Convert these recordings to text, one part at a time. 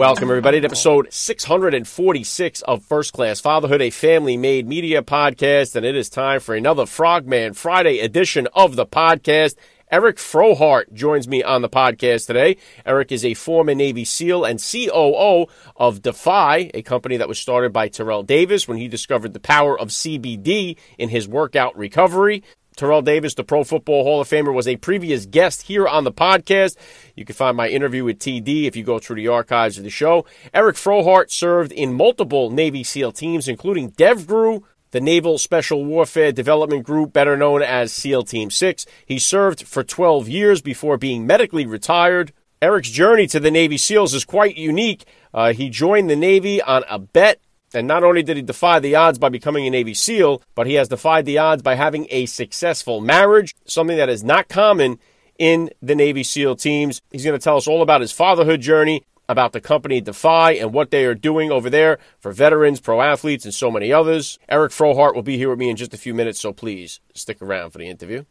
Welcome, everybody, to episode 646 of First Class Fatherhood, a family made media podcast. And it is time for another Frogman Friday edition of the podcast. Eric Frohardt joins me on the podcast today. Eric is a former Navy SEAL and COO of Defy, a company that was started by Terrell Davis when he discovered the power of CBD in his workout recovery. Terrell Davis, the Pro Football Hall of Famer, was a previous guest here on the podcast. You can find my interview with TD if you go through the archives of the show. Eric Frohardt served in multiple Navy SEAL teams, including DevGRU, the Naval Special Warfare Development Group, better known as SEAL Team 6. He served for 12 years before being medically retired. Eric's journey to the Navy SEALs is quite unique. Uh, he joined the Navy on a bet and not only did he defy the odds by becoming a Navy SEAL, but he has defied the odds by having a successful marriage, something that is not common in the Navy SEAL teams. He's going to tell us all about his fatherhood journey, about the company Defy and what they are doing over there for veterans, pro athletes, and so many others. Eric Frohardt will be here with me in just a few minutes, so please stick around for the interview.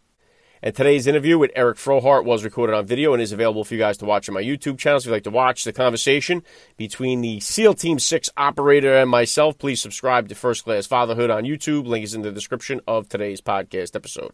And today's interview with Eric Frohardt was recorded on video and is available for you guys to watch on my YouTube channel. If you'd like to watch the conversation between the SEAL Team 6 operator and myself, please subscribe to First Class Fatherhood on YouTube. Link is in the description of today's podcast episode.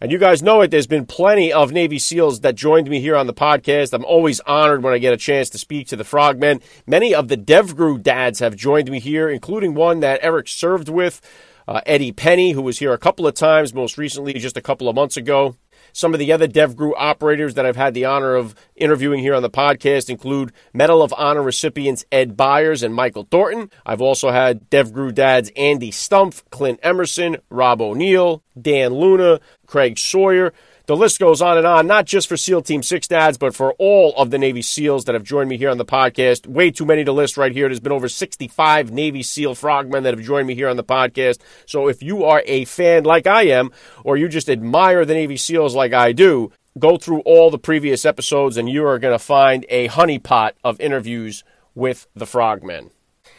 And you guys know it, there's been plenty of Navy SEALs that joined me here on the podcast. I'm always honored when I get a chance to speak to the frogmen. Many of the DevGRU dads have joined me here, including one that Eric served with uh, Eddie Penney, who was here a couple of times, most recently just a couple of months ago. Some of the other DevGRU operators that I've had the honor of interviewing here on the podcast include Medal of Honor recipients Ed Byers and Michael Thornton. I've also had DevGRU dads Andy Stumpf, Clint Emerson, Rob O'Neill, Dan Luna, Craig Sawyer. The list goes on and on, not just for SEAL Team 6 dads, but for all of the Navy SEALs that have joined me here on the podcast. Way too many to list right here. There's been over 65 Navy SEAL frogmen that have joined me here on the podcast. So if you are a fan like I am, or you just admire the Navy SEALs like I do, go through all the previous episodes and you are going to find a honeypot of interviews with the frogmen.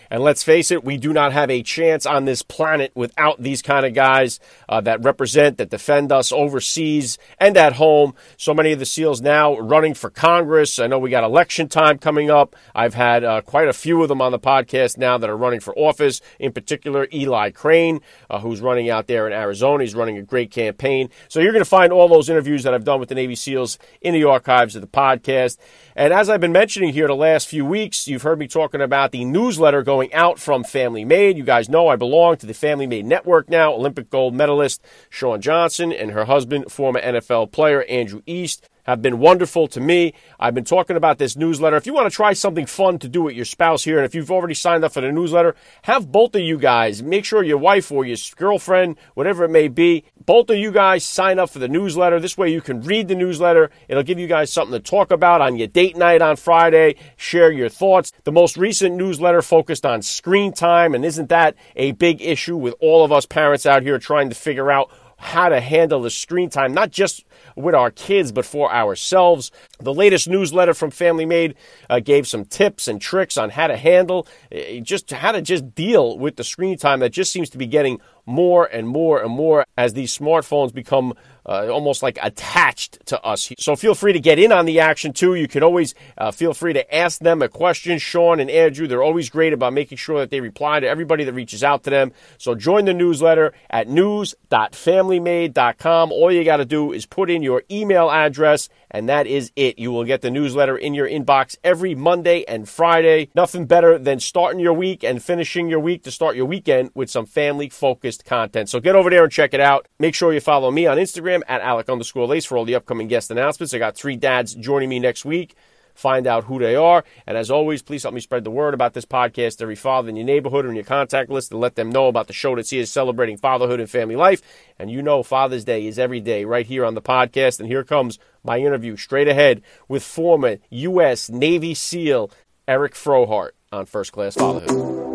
And let's face it, we do not have a chance on this planet without these kind of guys uh, that represent, that defend us overseas and at home. So many of the SEALs now running for Congress. I know we got election time coming up. I've had uh, quite a few of them on the podcast now that are running for office. In particular, Eli Crane, uh, who's running out there in Arizona. He's running a great campaign. So you're going to find all those interviews that I've done with the Navy SEALs in the archives of the podcast. And as I've been mentioning here the last few weeks, you've heard me talking about the newsletter going going out from Family Made. You guys know I belong to the Family Made Network now. Olympic gold medalist Shawn Johnson and her husband, former NFL player Andrew East, have been wonderful to me. I've been talking about this newsletter. If you want to try something fun to do with your spouse here, and if you've already signed up for the newsletter, have both of you guys, make sure your wife or your girlfriend, whatever it may be, both of you guys sign up for the newsletter. This way you can read the newsletter. It'll give you guys something to talk about on your date night on Friday, share your thoughts. The most recent newsletter focused on screen time, and isn't that a big issue with all of us parents out here trying to figure out how to handle the screen time, not just with our kids, but for ourselves. The latest newsletter from Family Made uh, gave some tips and tricks on how to handle, uh, just how to just deal with the screen time that just seems to be getting more and more and more as these smartphones become uh, almost like attached to us. So feel free to get in on the action too. You can always uh, feel free to ask them a question. Shawn and Andrew, they're always great about making sure that they reply to everybody that reaches out to them. So join the newsletter at news.familymade.com. All you got to do is put in your email address and that is it. You will get the newsletter in your inbox every Monday and Friday. Nothing better than starting your week and finishing your week to start your weekend with some family focused content. So get over there and check it out. Make sure you follow me on Instagram at Alec underscore Lace for all the upcoming guest announcements. I got three dads joining me next week find out who they are. And as always, please help me spread the word about this podcast every father in your neighborhood or in your contact list and let them know about the show that's here celebrating fatherhood and family life. And you know Father's Day is every day right here on the podcast. And here comes my interview straight ahead with former U.S. Navy SEAL Eric Frohardt on First Class Fatherhood.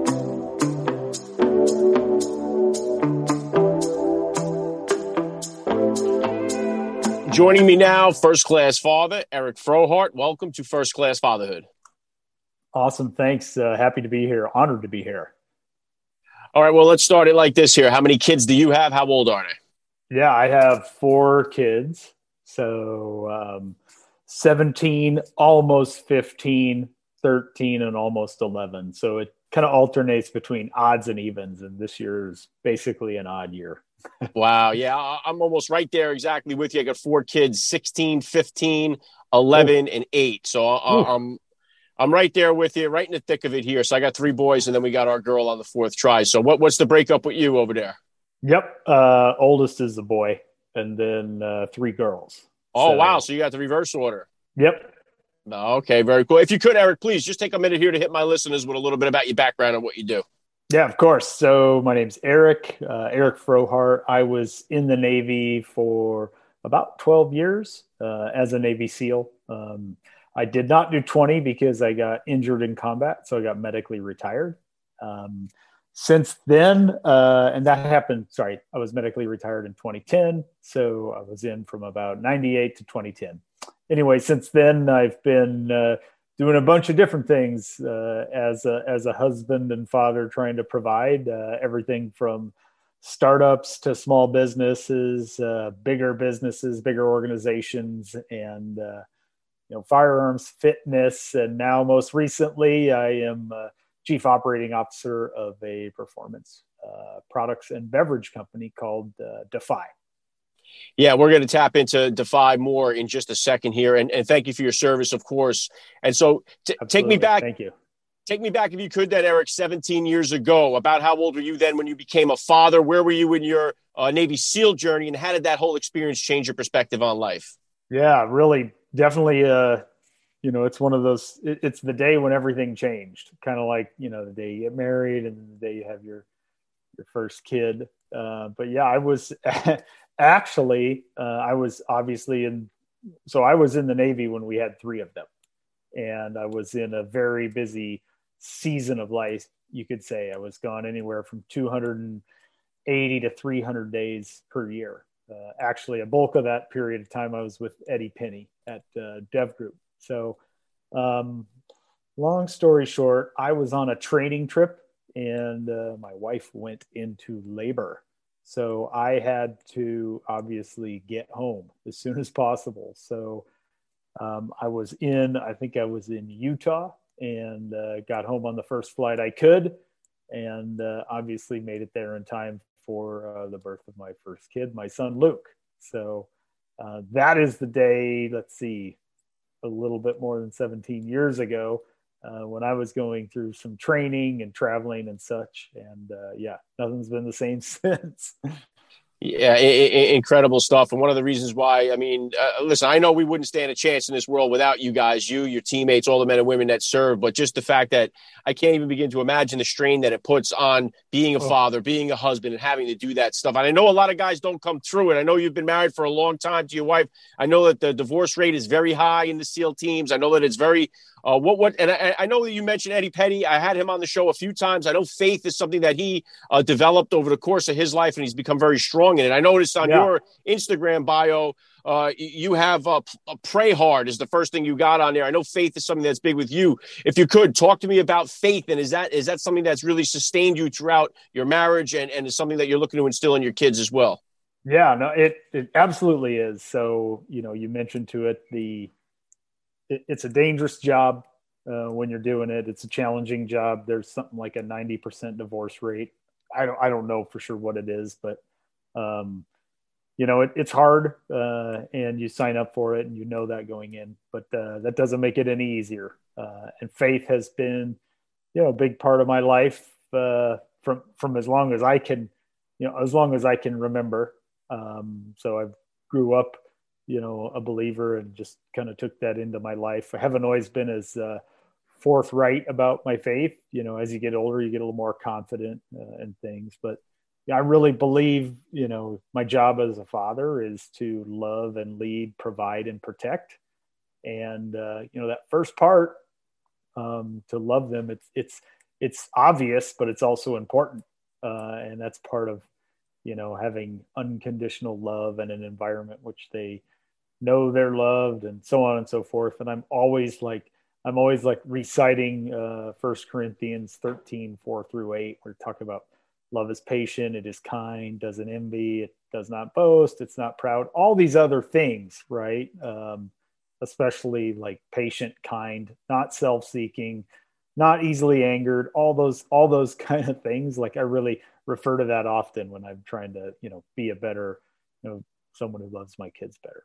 Joining me now, first class father, Eric Frohardt. Welcome to First Class Fatherhood. Awesome. Thanks. Uh, happy to be here. Honored to be here. All right. Well, let's start it like this here. How many kids do you have? How old are they? Yeah, I have four kids. So um, 17, almost 15, 13, and almost 11. So it kind of alternates between odds and evens. And this year is basically an odd year. Wow. Yeah. I'm almost right there exactly with you. I got four kids 16, 15, 11, Ooh. and eight. So I'm. I'm right there with you, right in the thick of it here. So I got three boys, and then we got our girl on the fourth try. So what, what's the breakup with you over there? Yep, uh, oldest is the boy, and then uh, three girls. Oh so, wow! So you got the reverse order. Yep. Okay, very cool. If you could, Eric, please just take a minute here to hit my listeners with a little bit about your background and what you do. Yeah, of course. So my name's Eric, uh, Eric Frohardt. I was in the Navy for about 12 years uh, as a Navy SEAL. Um, I did not do 20 because I got injured in combat, so I got medically retired. Um, since then, uh, and that happened, sorry, I was medically retired in 2010. So I was in from about 98 to 2010. Anyway, since then, I've been uh, doing a bunch of different things uh, as, a, as a husband and father, trying to provide uh, everything from startups to small businesses, uh, bigger businesses, bigger organizations, and uh, you know firearms fitness. And now most recently i am chief operating officer of a performance uh, products and beverage company called uh, defy yeah, we're going to tap into Defy more in just a second here, and, and thank you for your service, of course. And so, t- take me back. Thank you. Take me back, if you could, then Eric, 17 years ago. About how old were you then when you became a father? Where were you in your uh, Navy SEAL journey, and how did that whole experience change your perspective on life? Yeah, really definitely uh you know it's one of those it, it's the day when everything changed kind of like you know the day you get married and the day you have your your first kid uh, but yeah i was actually uh, i was obviously in so i was in the navy when we had three of them and i was in a very busy season of life you could say i was gone anywhere from 280 to 300 days per year uh, actually a bulk of that period of time I was with Eddie Penney at uh, Dev Group. So, um, long story short, I was on a training trip and uh, my wife went into labor. So I had to obviously get home as soon as possible. So um, I was in, I think I was in Utah and uh, got home on the first flight I could and uh, obviously made it there in time for uh, the birth of my first kid, my son Luke. So uh, that is the day, let's see, a little bit more than 17 years ago uh, when I was going through some training and traveling and such. And uh, yeah, nothing's been the same since. Yeah, I- I- incredible stuff. And one of the reasons why, I mean, uh, listen, I know we wouldn't stand a chance in this world without you guys, you, your teammates, all the men and women that serve. But just the fact that I can't even begin to imagine the strain that it puts on being a oh. father, being a husband, and having to do that stuff. And I know a lot of guys don't come through it. I know you've been married for a long time to your wife. I know that the divorce rate is very high in the SEAL teams. I know that it's very uh, what what and I, I, know that you mentioned Eddie Petty. I had him on the show a few times. I know faith is something that he uh, developed over the course of his life, and he's become very strong in it. I noticed on yeah. your Instagram bio, uh, you have uh, pray hard is the first thing you got on there. I know faith is something that's big with you. If you could talk to me about faith, and is that is that something that's really sustained you throughout your marriage, and and is something that you're looking to instill in your kids as well? Yeah, no, it it absolutely is. So you know, you mentioned to it the it, it's a dangerous job uh, when you're doing it. It's a challenging job. There's something like a 90% divorce rate. I don't, I don't know for sure what it is, but, um, you know, it, it's hard uh, and you sign up for it and you know that going in, but uh, that doesn't make it any easier. Uh, and faith has been, you know, a big part of my life uh, from, from as long as I can, you know, as long as I can remember. Um, so I grew up, you know a believer and just kind of took that into my life i haven't always been as uh, forthright about my faith you know as you get older you get a little more confident uh, in things but yeah, i really believe you know my job as a father is to love and lead provide and protect and uh, you know that first part um, to love them it's it's it's obvious but it's also important uh, and that's part of you know having unconditional love and an environment which they know they're loved and so on and so forth. And I'm always like, I'm always like reciting uh, First Corinthians 13, 4 through 8. We're talking about love is patient, it is kind, doesn't envy, it does not boast, it's not proud, all these other things, right? Um, especially like patient, kind, not self seeking, not easily angered, all those, all those kind of things. Like I really refer to that often when I'm trying to, you know, be a better, you know, someone who loves my kids better.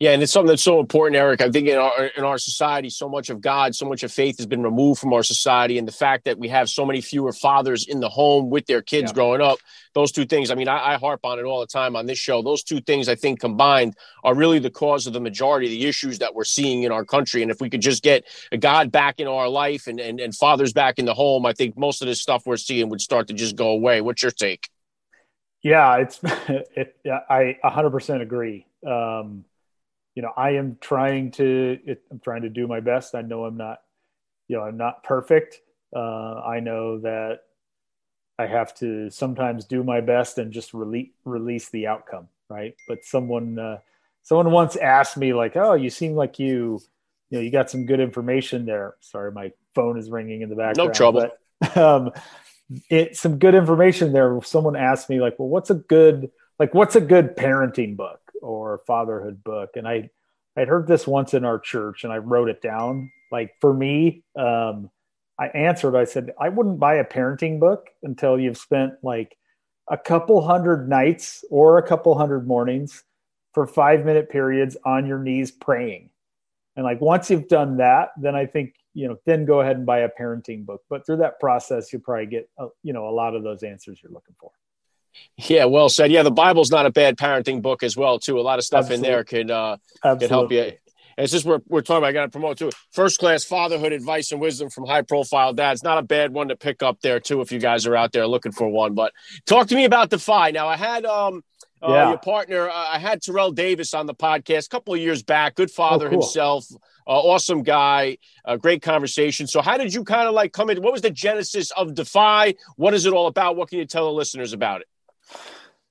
Yeah, and it's something that's so important, Eric. I think in our in our society, so much of God, so much of faith has been removed from our society, and the fact that we have so many fewer fathers in the home with their kids yeah. growing up, those two things. I mean, I, I, harp on it all the time on this show. Those two things, I think, combined, are really the cause of the majority of the issues that we're seeing in our country. And if we could just get God back in our life and and, and fathers back in the home, I think most of this stuff we're seeing would start to just go away. What's your take? Yeah, it's it, I 100% agree. Um, you know, I am trying to, it, I'm trying to do my best. I know I'm not, you know, I'm not perfect. Uh, I know that I have to sometimes do my best and just release, release the outcome. Right. But someone, uh, someone once asked me like, Oh, you seem like you, you know, you got some good information there. Sorry, my phone is ringing in the background. No trouble. But, um, it, some good information there. Someone asked me like, well, what's a good, like, what's a good parenting book? Or fatherhood book. And I, I'd heard this once in our church and I wrote it down. Like for me, um, I answered, I said, I wouldn't buy a parenting book until you've spent like a couple hundred nights or a couple hundred mornings for five minute periods on your knees praying. And like once you've done that, then I think, you know, then go ahead and buy a parenting book. But through that process, you'll probably get, a, you know, a lot of those answers you're looking for. Yeah, well said. Yeah, the Bible's not a bad parenting book as well, too. A lot of stuff Absolutely. in there can uh can help you. And it's just we're, we're talking about, I got to promote too. First class fatherhood advice and wisdom from high profile dads. Not a bad one to pick up there, too, if you guys are out there looking for one. But talk to me about Defy. Now, I had um, uh, yeah. your partner, uh, I had Terrell Davis on the podcast a couple of years back. Good father oh, cool. himself, uh, awesome guy, uh, great conversation. So, how did you kind of like come in? What was the genesis of Defy? What is it all about? What can you tell the listeners about it?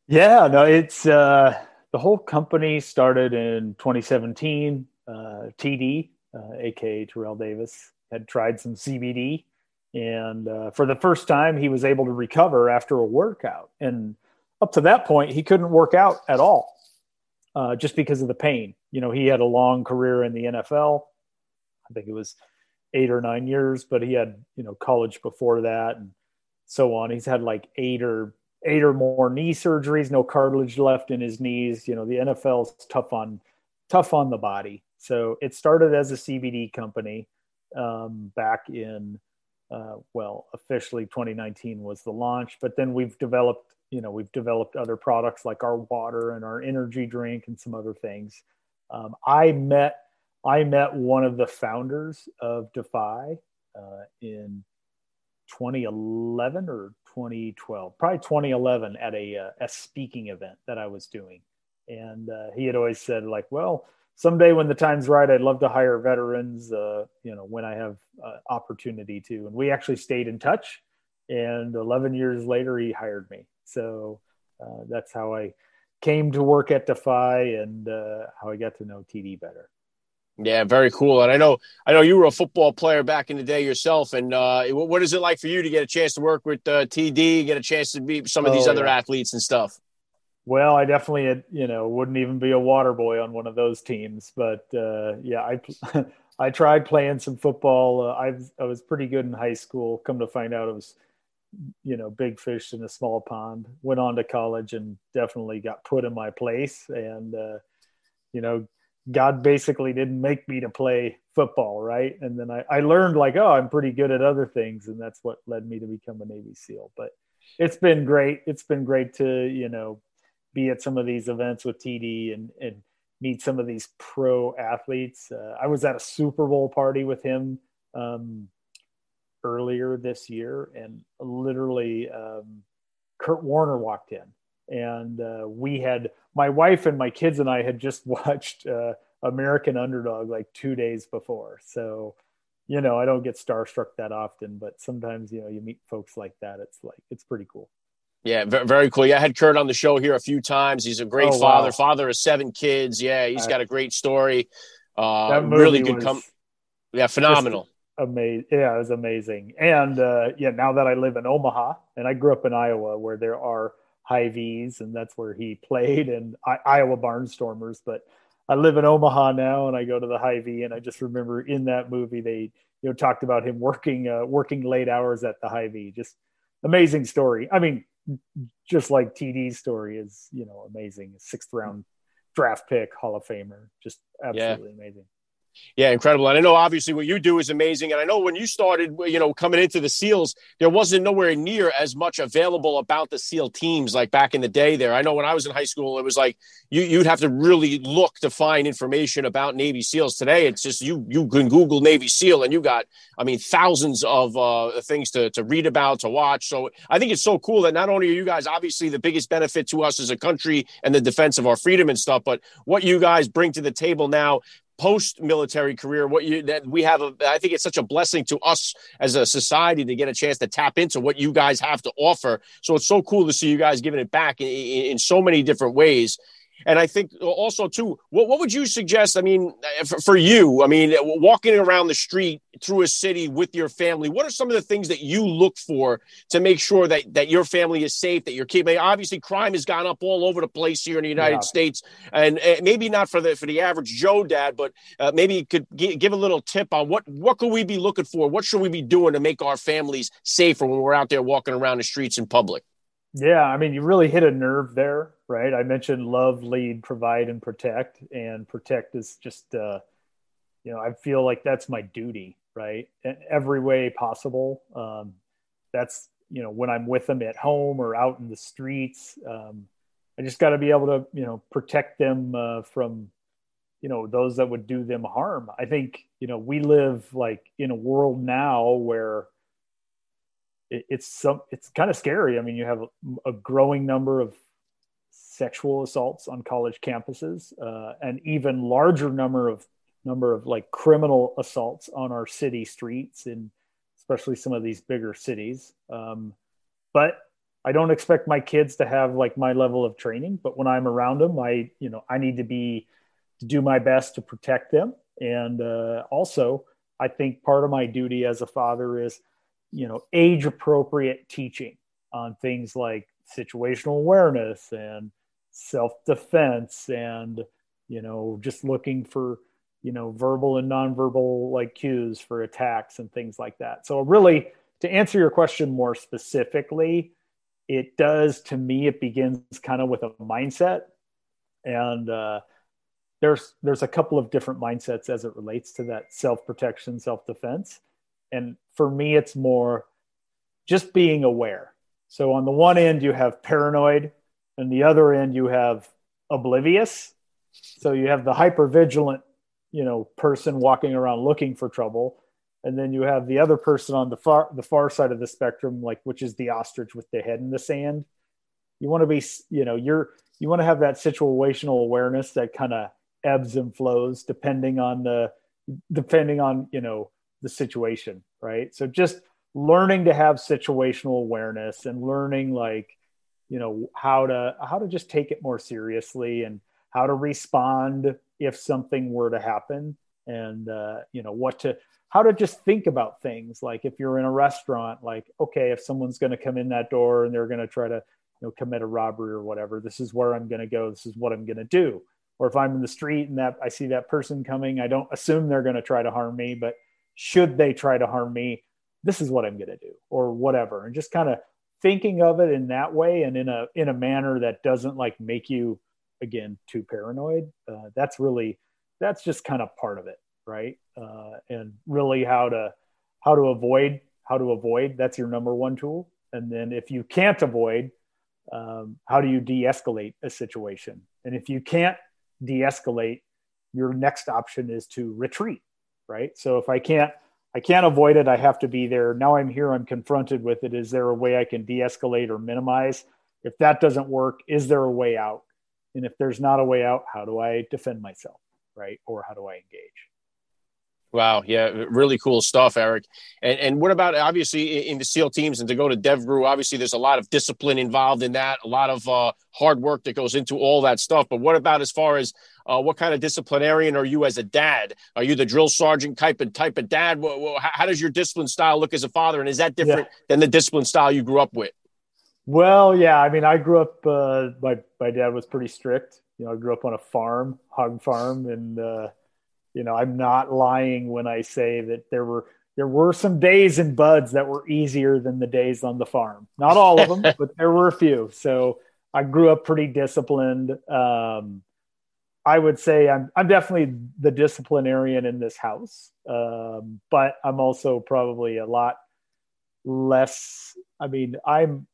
Yeah, no, it's uh, the whole company started in 2017. Uh, TD, uh, aka Terrell Davis, had tried some CBD, and uh, for the first time, he was able to recover after a workout. And up to that point, he couldn't work out at all, uh, just because of the pain. You know, he had a long career in the NFL. I think it was eight or nine years, but he had you know college before that and so on. He's had like eight or eight or more knee surgeries, no cartilage left in his knees. You know, the NFL's tough on tough on the body. So it started as a CBD company um, back in uh, well, officially 2019 was the launch, but then we've developed, you know, we've developed other products like our water and our energy drink and some other things. Um, I met I met one of the founders of Defy uh, in 2011 or 2012, probably 2011 at a, uh, a speaking event that I was doing. And uh, he had always said like, well, someday when the time's right, I'd love to hire veterans, uh, you know, when I have uh, opportunity to. And we actually stayed in touch. And 11 years later, he hired me. So uh, that's how I came to work at Defy and uh, how I got to know TD better. Yeah, very cool. And I know, I know you were a football player back in the day yourself. And uh, what is it like for you to get a chance to work with uh, TD, get a chance to meet some of these oh, other yeah. athletes and stuff? Well, I definitely, you know, wouldn't even be a water boy on one of those teams. But uh, yeah, I I tried playing some football. Uh, I I was pretty good in high school. Come to find out, it was, you know, big fish in a small pond. Went on to college and definitely got put in my place. And uh, you know, God basically didn't make me to play football, right? And then I, I learned like, oh, I'm pretty good at other things, and that's what led me to become a Navy SEAL. But it's been great. It's been great to you know be at some of these events with TD and and meet some of these pro athletes. Uh, I was at a Super Bowl party with him um, earlier this year, and literally um, Kurt Warner walked in and uh, we had my wife and my kids and I had just watched uh, American Underdog like two days before. So, you know, I don't get starstruck that often, but sometimes you know you meet folks like that. It's like it's pretty cool. Yeah, very cool. Yeah, I had Kurt on the show here a few times. He's a great oh, father, wow. father of seven kids. Yeah, he's Uh, got a great story. Uh, That movie really good. Com- yeah, phenomenal. amazing. Yeah, it was amazing. And uh, yeah, now that I live in Omaha, and I grew up in Iowa, where there are Hy-Vees, and that's where he played, and I, Iowa Barnstormers. But I live in Omaha now, and I go to the Hy-Vee, and I just remember in that movie they you know talked about him working uh, working late hours at the Hy-Vee. Just amazing story. I mean, just like TD's story is you know amazing. Sixth round draft pick, Hall of Famer, just absolutely amazing. Yeah, incredible. And I know obviously what you do is amazing. And I know when you started, you know, coming into the SEALs, there wasn't nowhere near as much available about the SEAL teams like back in the day there. I know when I was in high school, it was like you, you'd have to really look to find information about Navy SEALs. Today, it's just you you can Google Navy SEAL and you got, I mean, thousands of uh, things to, to read about, to watch. So I think it's so cool that not only are you guys obviously the biggest benefit to us as a country and the defense of our freedom and stuff, but what you guys bring to the table now post military career what you that we have a, I think it's such a blessing to us as a society to get a chance to tap into what you guys have to offer. So it's so cool to see you guys giving it back in, in, in so many different ways and I think also too, what, what would you suggest? I mean, for, for, you, I mean, walking around the street through a city with your family, what are some of the things that you look for to make sure that that your family is safe, that you're keeping? Obviously, crime has gone up all over the place here in the United Yeah. States, and uh, maybe not for the for the average Joe dad, but uh, maybe you could gi- give a little tip on what what could we be looking for? What should we be doing to make our families safer when we're out there walking around the streets in public? Yeah, I mean, you really hit a nerve there, right? I mentioned love, lead, provide, and protect, and protect is just, uh, you know, I feel like that's my duty, right? In every way possible. Um, that's, you know, when I'm with them at home or out in the streets, um, I just got to be able to, you know, protect them uh, from, you know, those that would do them harm. I think, you know, we live like in a world now where it, it's some it's kind of scary. I mean, you have a, growing number of sexual assaults on college campuses, uh, an even larger number of number of like criminal assaults on our city streets, in especially some of these bigger cities. Um, but I don't expect my kids to have like my level of training. But when I'm around them, I you know I need to be to do my best to protect them, and uh, also I think part of my duty as a father is you know age appropriate teaching on things like situational awareness and self-defense and you know just looking for you know verbal and nonverbal like cues for attacks and things like that. So really to answer your question more specifically it does to me it begins kind of with a mindset. And uh, there's there's a couple of different mindsets as it relates to that self-protection self-defense and for me it's more just being aware. So on the one end you have paranoid and the other end you have oblivious. So you have the hyper vigilant you know person walking around looking for trouble and then you have the other person on the far the far side of the spectrum like which is the ostrich with the head in the sand. You want to be you know you're you want to have that situational awareness that kind of ebbs and flows depending on the depending on you know the situation right? So just learning to have situational awareness and learning like you know how to how to just take it more seriously and how to respond if something were to happen and uh, you know what to how to just think about things. Like if you're in a restaurant like okay if someone's going to come in that door and they're going to try to you know commit a robbery or whatever this is where i'm going to go this is what i'm going to do. Or if i'm in the street and that i see that person coming i don't assume they're going to try to harm me but should they try to harm me this is what i'm going to do or whatever. And just kind of thinking of it in that way and in a in a manner that doesn't like make you again too paranoid uh, that's really that's just kind of part of it right? Uh, and really how to how to avoid how to avoid that's your number one tool. And then if you can't avoid um, how do you de-escalate a situation? And if you can't de-escalate your next option is to retreat right? So if i can't i can't avoid it i have to be there. Now i'm here i'm confronted with it. Is there a way i can de-escalate or minimize? If that doesn't work is there a way out? And if there's not a way out how do i defend myself right? Or how do i engage Wow, yeah, really cool stuff, Eric. And and what about obviously in the SEAL teams and to go to DevGru? Obviously, there's a lot of discipline involved in that, a lot of uh, hard work that goes into all that stuff. But what about as far as uh, what kind of disciplinarian are you as a dad? Are you the drill sergeant type of type of dad? How does your discipline style look as a father, and is that different yeah. than the discipline style you grew up with? Well, yeah, I mean, I grew up. Uh, my my dad was pretty strict. You know, I grew up on a farm, hog farm, and uh, you know, I'm not lying when I say that there were there were some days in BUD/S that were easier than the days on the farm. Not all of them, but there were a few. So I grew up pretty disciplined. Um, I would say I'm I'm definitely the disciplinarian in this house, um, but I'm also probably a lot less. I mean, I'm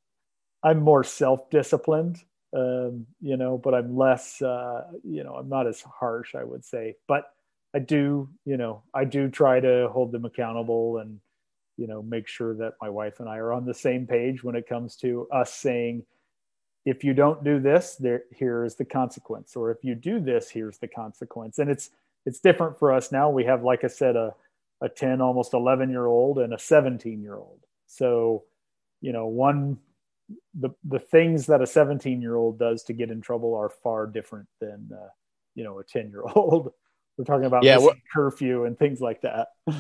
I'm more self disciplined, um, you know, but I'm less. Uh, you know, I'm not as harsh. I would say, but I do, you know, I do try to hold them accountable and, you know, make sure that my wife and I are on the same page when it comes to us saying, if you don't do this, there here is the consequence, or if you do this, here's the consequence. And it's it's different for us now. We have, like I said, a a 10, almost 11 year old and a 17 year old. So, you know, one the the things that a 17 year old does to get in trouble are far different than uh, you know a 10 year old we're talking about yeah, curfew and things like that.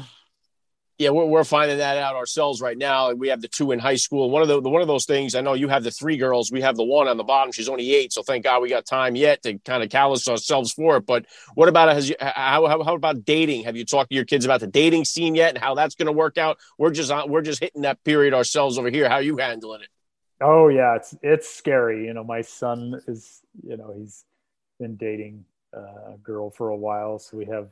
Yeah, we're, we're finding that out ourselves right now. We have the two in high school. One of the one of those things. I know you have the three girls. We have the one on the bottom. She's only eight, so thank God we got time yet to kind of callous ourselves for it. But what about has you, how, how, how about dating? Have you talked to your kids about the dating scene yet and how that's going to work out? We're just we're just hitting that period ourselves over here. How are you handling it? Oh yeah, it's it's scary. You know, my son is you know he's been dating uh, girl for a while. So we have,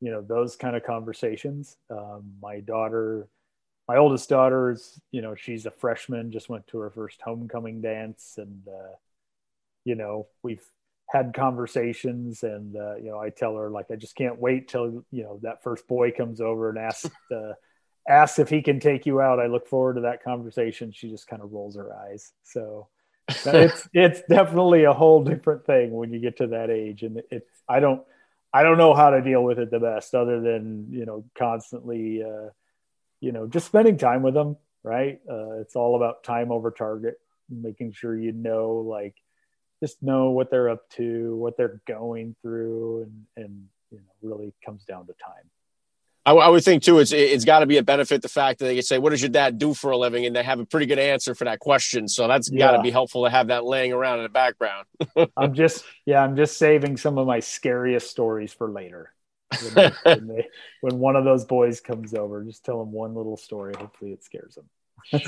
you know, those kind of conversations. Um, my daughter, my oldest daughter is, you know, she's a freshman, just went to her first homecoming dance. And, uh, you know, we've had conversations and, uh, you know, I tell her like, I just can't wait till, you know, that first boy comes over and asks, uh, asks if he can take you out. I look forward to that conversation. She just kind of rolls her eyes. So, it's it's definitely a whole different thing when you get to that age, and it's I don't I don't know how to deal with it the best, other than you know constantly, uh, you know, just spending time with them. Right? Uh, it's all about time over target, making sure you know like just know what they're up to, what they're going through, and and you know really comes down to time. I, I would think too, it's it's got to be a benefit the fact that they can say, "What does your dad do for a living?" and they have a pretty good answer for that question. So that's yeah. got to be helpful to have that laying around in the background. I'm just yeah, I'm just saving some of my scariest stories for later. When, they, when, they, when one of those boys comes over, just tell them one little story. Hopefully, it scares them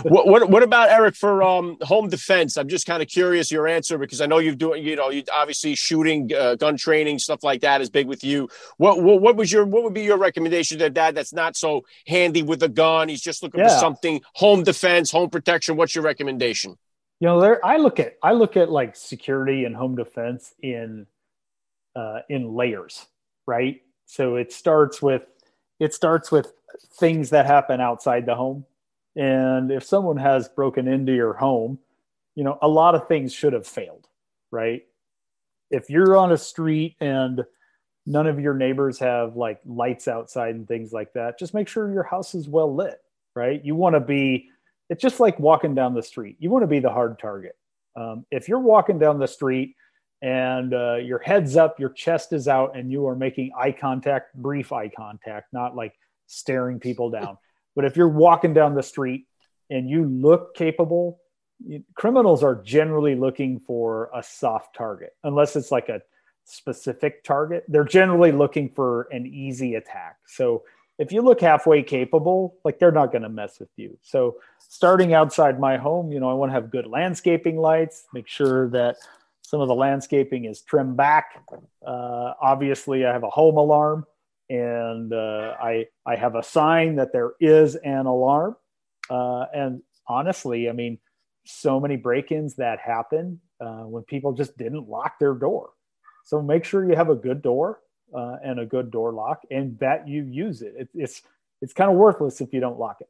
what, what, what about Eric for um, home defense? I'm just kind of curious your answer because I know you're doing you know you obviously shooting, uh, gun training, stuff like that is big with you. What, what, what was your what would be your recommendation to dad that's not so handy with a gun? He's just looking yeah. for something home defense, home protection. What's your recommendation? You know, there I look at I look at like security and home defense in uh, in layers, right? So it starts with it starts with things that happen outside the home and if someone has broken into your home, you know, a lot of things should have failed, right? If you're on a street and none of your neighbors have like lights outside and things like that, just make sure your house is well lit, right? You want to be, it's just like walking down the street. You want to be the hard target. Um, if you're walking down the street and uh, your head's up, your chest is out, and you are making eye contact, brief eye contact, not like staring people down. But if you're walking down the street and you look capable, criminals are generally looking for a soft target, unless it's like a specific target. They're generally looking for an easy attack. So if you look halfway capable, like they're not going to mess with you. So starting outside my home, you know, I want to have good landscaping lights, make sure that some of the landscaping is trimmed back. Uh, obviously, I have a home alarm and uh, I I have a sign that there is an alarm. Uh, and honestly, I mean, so many break-ins that happen uh, when people just didn't lock their door. So make sure you have a good door uh, and a good door lock, and that you use it. it it's it's kind of worthless if you don't lock it,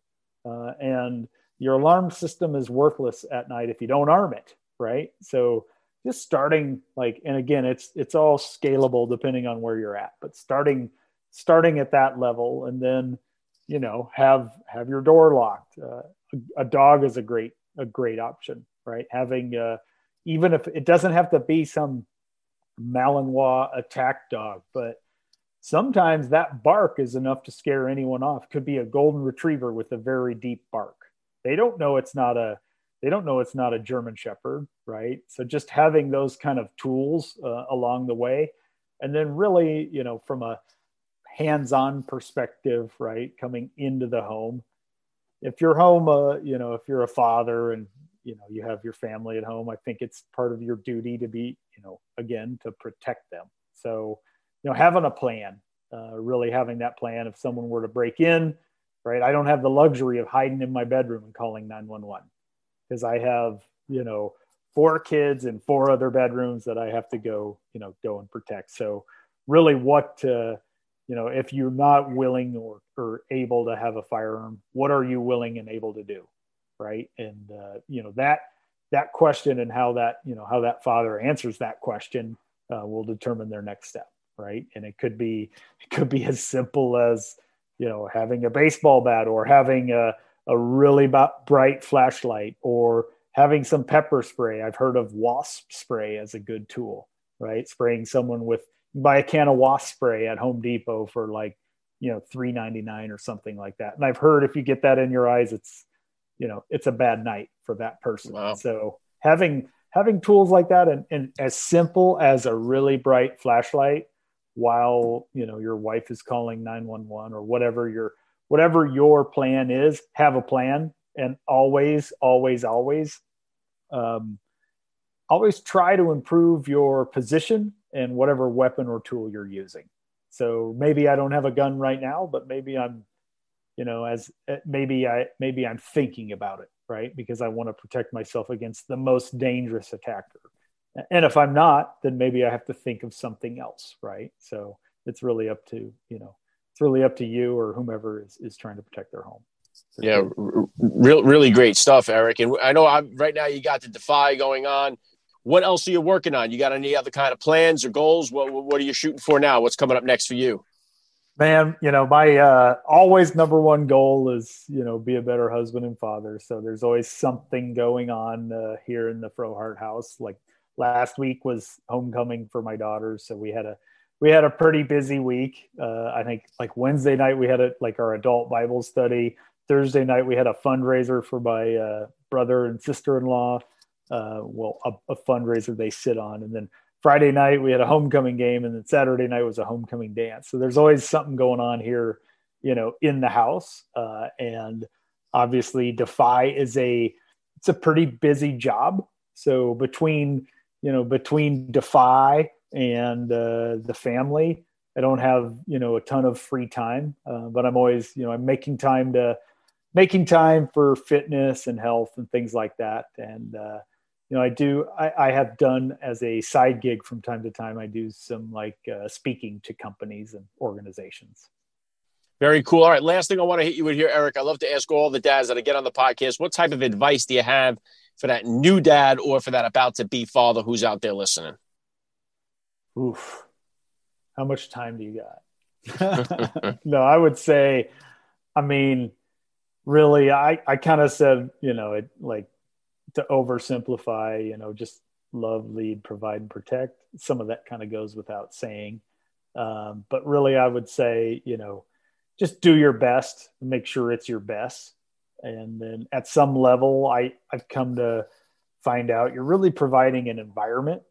uh, and your alarm system is worthless at night if you don't arm it. Right. So just starting like, and again, it's it's all scalable depending on where you're at, but starting starting at that level and then you know have have your door locked. Uh, a, dog is a great a great option right? Having uh, even if it doesn't have to be some malinois attack dog but sometimes that bark is enough to scare anyone off. Could be a golden retriever with a very deep bark. They don't know it's not a they don't know it's not a german shepherd right? So just having those kind of tools uh, along the way. And then really you know from a hands-on perspective right coming into the home. If you're home uh, you know if you're a father and you know you have your family at home i think it's part of your duty to be you know again to protect them. So you know having a plan uh, really having that plan if someone were to break in right i don't have the luxury of hiding in my bedroom and calling 911 because i have you know four kids and four other bedrooms that i have to go you know go and protect. So really what uh, you know if you're not willing or, or able to have a firearm what are you willing and able to do? Right? And uh, you know that that question and how that you know how that father answers that question uh, will determine their next step. Right? And it could be it could be as simple as you know having a baseball bat or having a, a really bright flashlight or having some pepper spray. I've heard of wasp spray as a good tool right? Spraying someone with buy a can of wasp spray at Home Depot for like, you know, three ninety nine or something like that. And I've heard if you get that in your eyes, it's, you know, it's a bad night for that person. Wow. So having having tools like that and, and as simple as a really bright flashlight while you know your wife is calling 911 or whatever your whatever your plan is have a plan and always always always um, always try to improve your position and whatever weapon or tool you're using. So maybe I don't have a gun right now, but maybe I'm, you know, as eh, maybe I maybe I'm thinking about it, right? Because I want to protect myself against the most dangerous attacker. And if I'm not, then maybe I have to think of something else, right? So it's really up to, you know, it's really up to you or whomever is, is trying to protect their home. yeah, r- real, really great stuff, Eric. And I know I'm right now you got the Defy going on what else are you working on? You got any other kind of plans or goals? What what are you shooting for now? What's coming up next for you? Man, you know, my uh, always number one goal is, you know, be a better husband and father. So there's always something going on uh, here in the Frohardt house. Like last week was homecoming for my daughters, so we had a we had a pretty busy week. Uh, I think like Wednesday night we had a like our adult Bible study. Thursday night we had a fundraiser for my uh, brother and sister in law uh, well, a, a, fundraiser they sit on. And then Friday night we had a homecoming game, and then Saturday night was a homecoming dance. So there's always something going on here, you know, in the house. Uh, and obviously, Defy is a it's a pretty busy job. So between you know between Defy and uh, the family, I don't have you know a ton of free time, uh, but I'm always you know I'm making time to making time for fitness and health and things like that. And uh, you know, I do, I, I, have done as a side gig from time to time, I do some like uh, speaking to companies and organizations. Very cool. All right. Last thing I want to hit you with here, Eric. I love to ask all the dads that I get on the podcast what type of advice do you have for that new dad or for that about to be father who's out there listening? Oof. How much time do you got? no, I would say, I mean, really, I, I kind of said, you know, it like to oversimplify, you know, just love, lead, provide, and protect. Some of that kind of goes without saying. Um, but really, I would say, you know, just do your best, make sure it's your best. And then at some level, I, I've come to find out you're really providing an environment,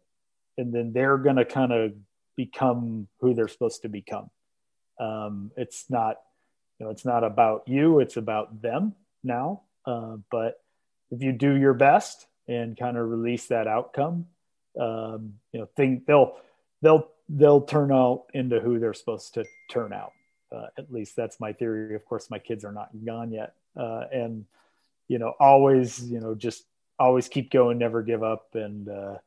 and then they're going to kind of become who they're supposed to become. Um, it's not, you know, it's not about you, it's about them now. Uh, but if you do your best and kind of release that outcome, um, you know, think they'll they'll they'll turn out into who they're supposed to turn out. Uh, at least that's my theory. Of course, my kids are not gone yet, uh, and you know, always you know just always keep going, never give up, and uh,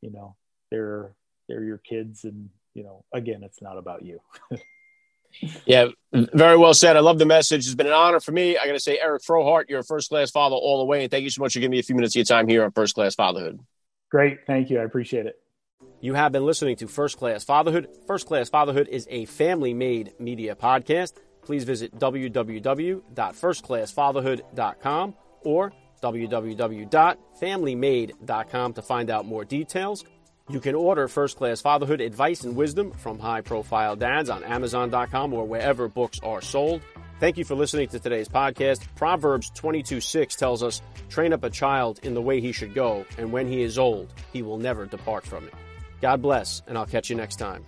you know, they're they're your kids, and you know, again, it's not about you. Yeah, very well said. I love the message. It's been an honor for me. I got to say, Eric Frohardt, you're a first class father all the way. And thank you so much for giving me a few minutes of your time here on First Class Fatherhood. Great. Thank you. I appreciate it. You have been listening to First Class Fatherhood. First Class Fatherhood is a family made media podcast. Please visit www.firstclassfatherhood.com or www.familymade.com to find out more details. You can order First Class Fatherhood advice and wisdom from high profile dads on Amazon.com or wherever books are sold. Thank you for listening to today's podcast. Proverbs 22 6 tells us, Train up a child in the way he should go, and when he is old, he will never depart from it. God bless, and I'll catch you next time.